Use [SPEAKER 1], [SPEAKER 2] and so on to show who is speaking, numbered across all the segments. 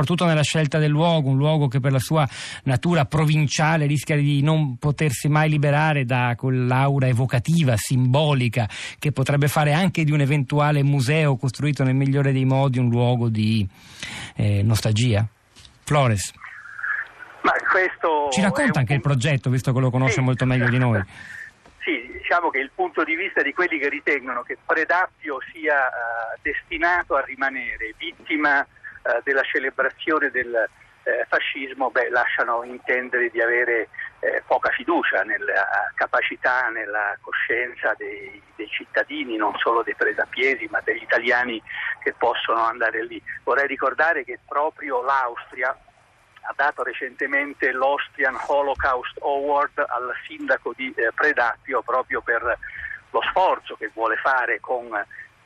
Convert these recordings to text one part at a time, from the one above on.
[SPEAKER 1] soprattutto nella scelta del luogo, un luogo che per la sua natura provinciale rischia di non potersi mai liberare da quell'aura evocativa, simbolica, che potrebbe fare anche di un eventuale museo costruito nel migliore dei modi un luogo di eh, nostalgia? Flores. Ci racconta anche il progetto, visto che lo conosce sì. molto meglio di noi.
[SPEAKER 2] Sì, diciamo che il punto di vista di quelli che ritengono che Predappio sia uh, destinato a rimanere vittima uh, della celebrazione del uh, fascismo, beh, lasciano intendere di avere poca fiducia nella capacità, nella coscienza dei, dei, cittadini, non solo dei predappiesi, ma degli italiani che possono andare lì. Vorrei ricordare che proprio l'Austria ha dato recentemente l'Austrian Holocaust Award al sindaco di eh, Predappio proprio per lo sforzo che vuole fare con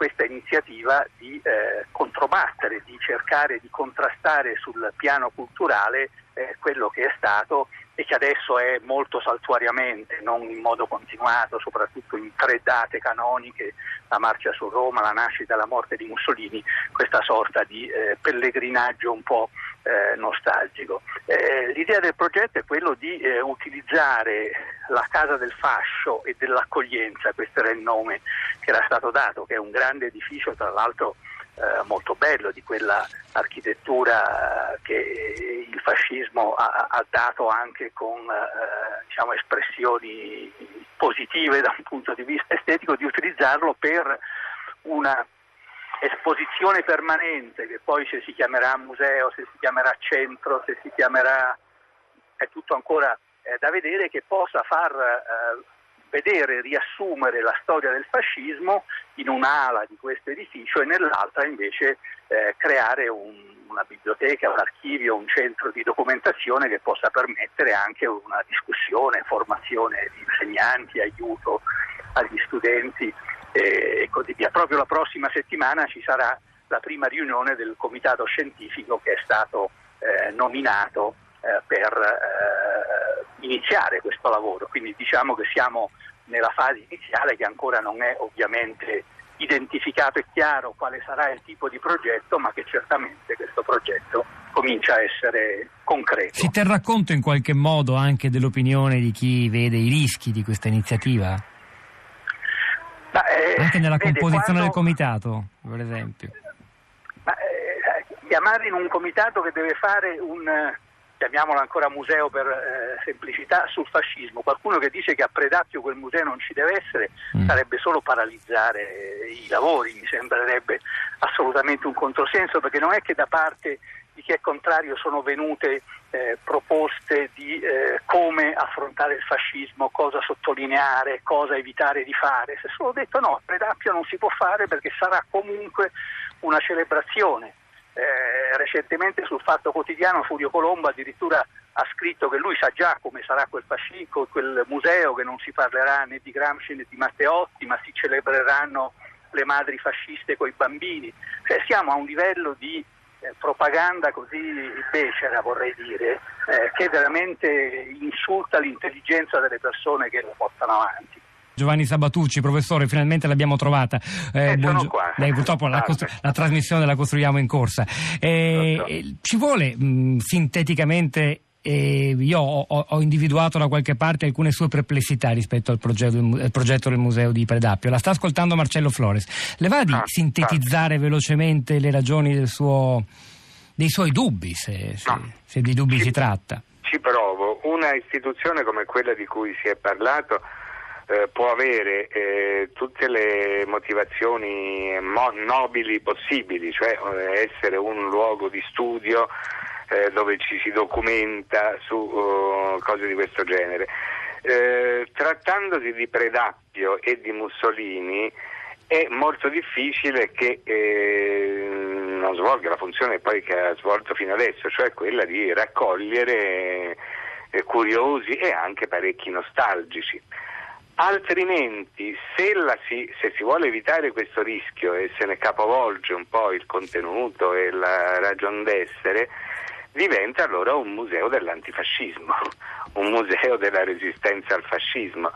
[SPEAKER 2] questa iniziativa di eh, controbattere, di cercare di contrastare sul piano culturale eh, quello che è stato e che adesso è molto saltuariamente, non in modo continuato, soprattutto in tre date canoniche, la marcia su Roma, la nascita e la morte di Mussolini, questa sorta di eh, pellegrinaggio un po' eh, nostalgico. Eh, l'idea del progetto è quello di eh, utilizzare la Casa del Fascio e dell'Accoglienza, questo era il nome che era stato dato, che è un grande edificio, tra l'altro eh, molto bello di quella architettura che il fascismo ha, ha dato anche con eh, diciamo, espressioni positive da un punto di vista estetico, di utilizzarlo per una esposizione permanente che poi se si chiamerà museo, se si chiamerà centro, se si chiamerà è tutto ancora eh, da vedere che possa far eh, vedere, riassumere la storia del fascismo in un'ala di questo edificio e nell'altra invece eh, creare un, una biblioteca, un archivio, un centro di documentazione che possa permettere anche una discussione, formazione di insegnanti, aiuto agli studenti eh, e così via. Proprio la prossima settimana ci sarà la prima riunione del comitato scientifico che è stato eh, nominato eh, per eh, iniziare questo lavoro. Quindi diciamo che siamo nella fase iniziale che ancora non è ovviamente identificato e chiaro quale sarà il tipo di progetto, ma che certamente questo progetto comincia a essere concreto.
[SPEAKER 1] Si terrà conto in qualche modo anche dell'opinione di chi vede i rischi di questa iniziativa? Ma, eh, anche nella vede, composizione quando... del comitato, per esempio.
[SPEAKER 2] Ma, eh, chiamare in un comitato che deve fare un chiamiamolo ancora museo per eh, semplicità, sul fascismo. Qualcuno che dice che a Predappio quel museo non ci deve essere mm. sarebbe solo paralizzare i lavori, mi sembrerebbe assolutamente un controsenso, perché non è che da parte di chi è contrario sono venute eh, proposte di eh, come affrontare il fascismo, cosa sottolineare, cosa evitare di fare. Si è solo detto no, a Predappio non si può fare perché sarà comunque una celebrazione eh, recentemente sul Fatto Quotidiano Furio Colombo addirittura ha scritto che lui sa già come sarà quel fascico, quel museo, che non si parlerà né di Gramsci né di Matteotti, ma si celebreranno le madri fasciste con i bambini. Cioè, siamo a un livello di eh, propaganda così becera, vorrei dire, eh, che veramente insulta l'intelligenza delle persone che lo portano avanti.
[SPEAKER 1] Giovanni Sabatucci, professore, finalmente l'abbiamo trovata.
[SPEAKER 2] Eh, eh, buongio-
[SPEAKER 1] Lei, purtroppo la, costru- la, trasmissione la costruiamo in corsa. Eh, eh ci vuole mh, sinteticamente eh, io ho, ho, individuato da qualche parte alcune sue perplessità rispetto al progetto, al progetto, del museo di Predappio. La sta ascoltando Marcello Flores. Le va di ah, sintetizzare ah. velocemente le ragioni del suo, dei suoi dubbi, se, se, no. se di dubbi ci, si tratta?
[SPEAKER 3] Ci provo. Una istituzione come quella di cui si è parlato eh, può avere eh, tutte le motivazioni mo- nobili possibili, cioè eh, essere un luogo di studio eh, dove ci si documenta su uh, cose di questo genere. Eh, trattandosi di Predappio e di Mussolini è molto difficile che non svolga la funzione poi che ha svolto fino adesso, cioè quella di raccogliere curiosi e anche parecchi nostalgici. Altrimenti, se, si, se, si, vuole evitare questo rischio e se ne capovolge un po' il contenuto e la ragion d'essere, diventa allora un museo dell'antifascismo, un museo della resistenza al fascismo.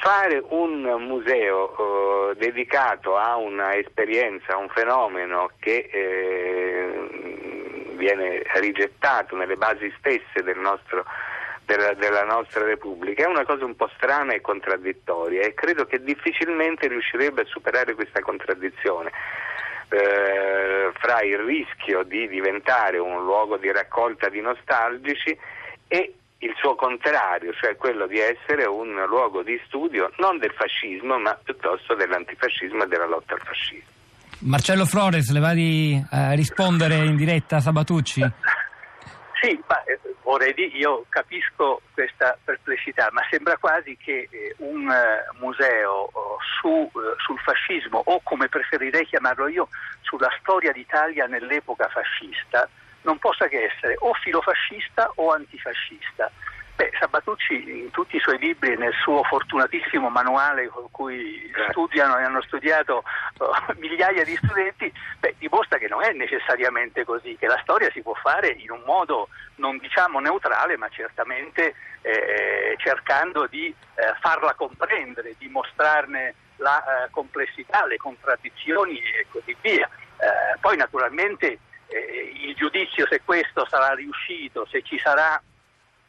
[SPEAKER 3] Fare un museo eh, dedicato a una esperienza, a un fenomeno che eh, viene rigettato nelle basi stesse del nostro della, della, nostra Repubblica è una cosa un po' strana e contraddittoria e credo che difficilmente riuscirebbe a superare questa contraddizione. Eh, fra il rischio di diventare un luogo di raccolta di nostalgici e il suo contrario, cioè quello di essere un luogo di studio non del fascismo ma piuttosto dell'antifascismo e della lotta al fascismo.
[SPEAKER 1] Marcello Flores, le va di eh, rispondere in diretta a Sabatucci?
[SPEAKER 2] Sì, ma eh, vorrei dire, io capisco questa perplessità, ma sembra quasi che eh, un uh, museo uh, su, uh, sul fascismo, o come preferirei chiamarlo io, sulla storia d'Italia nell'epoca fascista, non possa che essere o filofascista o antifascista. Beh, Sabatucci in tutti i suoi libri e nel suo fortunatissimo manuale con cui studiano e hanno studiato uh, migliaia di studenti, beh, dimostra che non è necessariamente così, che la storia si può fare in un modo non diciamo neutrale, ma certamente eh, cercando di eh, farla comprendere, di mostrarne la eh, complessità, le contraddizioni e così via. Eh, poi naturalmente eh, il giudizio se questo sarà riuscito, se ci sarà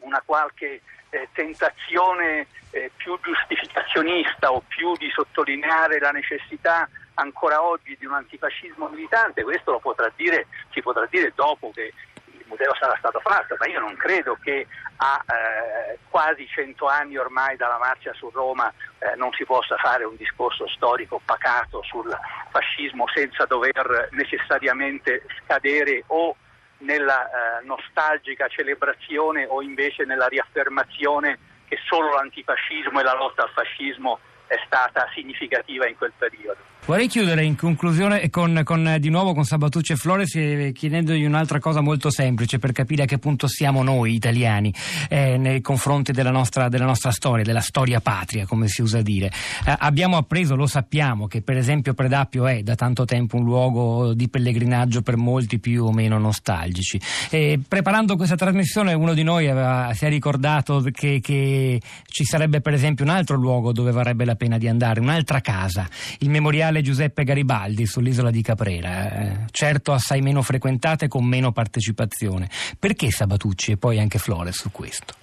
[SPEAKER 2] una qualche eh, tentazione eh, più giustificazionista o più di sottolineare la necessità ancora oggi di un antifascismo militante, questo lo potrà dire, si potrà dire dopo che il museo sarà stato fatto, ma io non credo che a eh, quasi cento anni ormai dalla marcia su Roma eh, non si possa fare un discorso storico pacato sul fascismo senza dover necessariamente scadere o nella eh, nostalgica celebrazione o invece nella riaffermazione che solo l'antifascismo e la lotta al fascismo è stata significativa in quel periodo.
[SPEAKER 1] Vorrei chiudere in conclusione con, con, di nuovo con Sabatucci e Flores chiedendogli un'altra cosa molto semplice per capire a che punto siamo noi italiani eh, nei confronti della nostra, della nostra, storia, della storia patria, come si usa dire. Eh, abbiamo appreso, lo sappiamo, che per esempio Predappio è da tanto tempo un luogo di pellegrinaggio per molti più o meno nostalgici. Eh, preparando questa trasmissione uno di noi aveva, si è ricordato che, che ci sarebbe per esempio un altro luogo dove varrebbe la pena di andare, un'altra casa, il memoriale Viale Giuseppe Garibaldi sull'isola di Caprera, eh, certo assai meno frequentate con meno partecipazione. Perché Sabatucci e poi anche Flores su questo?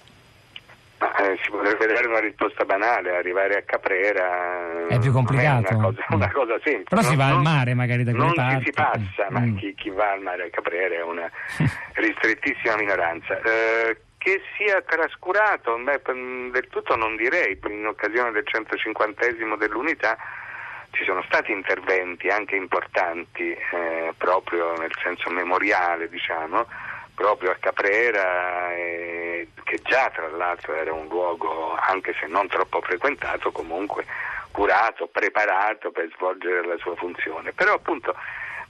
[SPEAKER 3] Eh, si potrebbe dare una risposta banale, arrivare a Caprera
[SPEAKER 1] è più complicato.
[SPEAKER 3] È una, cosa, una cosa, semplice.
[SPEAKER 1] Però non, si va al mare magari da quelle
[SPEAKER 3] parti.
[SPEAKER 1] Non
[SPEAKER 3] si passa, ma mm. chi, chi, va al mare a Caprera è una ristrettissima minoranza. Eh, che sia trascurato, beh, del tutto non direi, in occasione del 150 dell'unità ci sono stati interventi anche importanti eh, proprio nel senso memoriale, diciamo, proprio a Caprera, eh, che già tra l'altro era un luogo, anche se non troppo frequentato, comunque curato, preparato per svolgere la sua funzione. Però appunto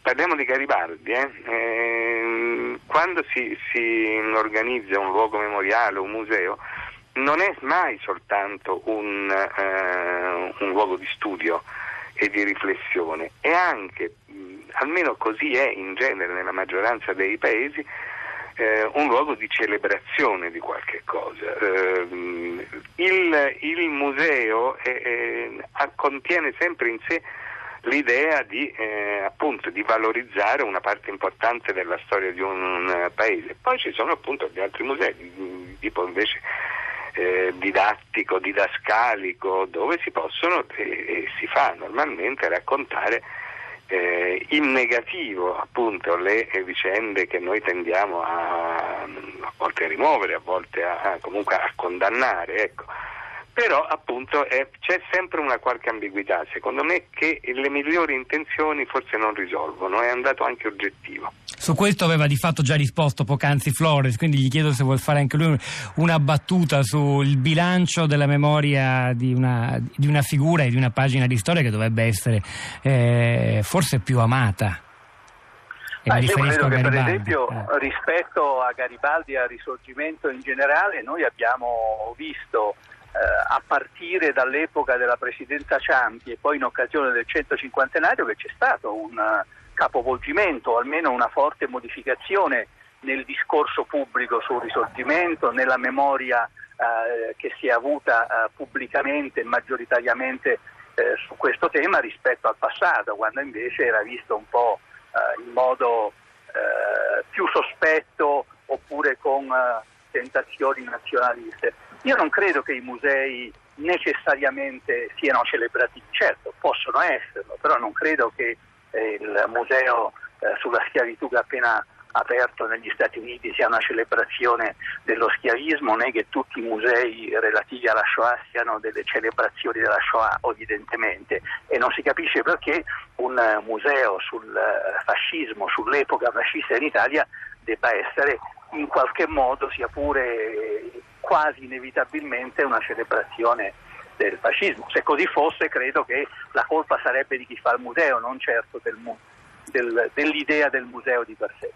[SPEAKER 3] parliamo di Garibaldi, eh? Eh, quando si, si organizza un luogo memoriale, un museo, non è mai soltanto un, eh, un luogo di studio, e di riflessione e anche, almeno così è in genere nella maggioranza dei paesi, eh, un luogo di celebrazione di qualche cosa. Eh, il, il, museo è, contiene sempre in sé l'idea di, eh, appunto, di, valorizzare una parte importante della storia di un paese. Poi ci sono appunto gli altri musei, tipo invece eh, didattico, didascalico, dove si possono e, e si fa normalmente raccontare eh, in negativo appunto le vicende che noi tendiamo a, a volte a rimuovere, a volte a, comunque a condannare. Ecco però appunto è, c'è sempre una qualche ambiguità, secondo me che le migliori intenzioni forse non risolvono, è andato anche oggettivo.
[SPEAKER 1] Su questo aveva di fatto già risposto poc'anzi Flores, quindi gli chiedo se vuol fare anche lui una battuta sul bilancio della memoria di una, di una figura e di una pagina di storia che dovrebbe essere eh, forse più amata.
[SPEAKER 2] Ah, io credo che per esempio eh. rispetto a Garibaldi e al risorgimento in generale noi abbiamo visto eh, a partire dall'epoca della presidenza Ciampi e poi in occasione del 150 che c'è stato un eh, capovolgimento o almeno una forte modificazione nel discorso pubblico sul risorgimento, nella memoria eh, che si è avuta eh, pubblicamente e maggioritariamente eh, su questo tema rispetto al passato, quando invece era visto un po' eh, in modo eh, più sospetto oppure con eh, tentazioni nazionaliste. Io non credo che i musei necessariamente siano celebrativi, certo possono esserlo, però non credo che eh, il museo eh, sulla schiavitù che ha appena aperto negli Stati Uniti sia una celebrazione dello schiavismo, né che tutti i musei relativi alla Shoah siano delle celebrazioni della Shoah, evidentemente, e non si capisce perché un museo sul eh, fascismo, sull'epoca fascista in Italia, debba essere in qualche modo, sia pure quasi inevitabilmente, una celebrazione del fascismo. Se così fosse, credo che la colpa sarebbe di chi fa il museo, non certo del, del, dell'idea del museo di per sé.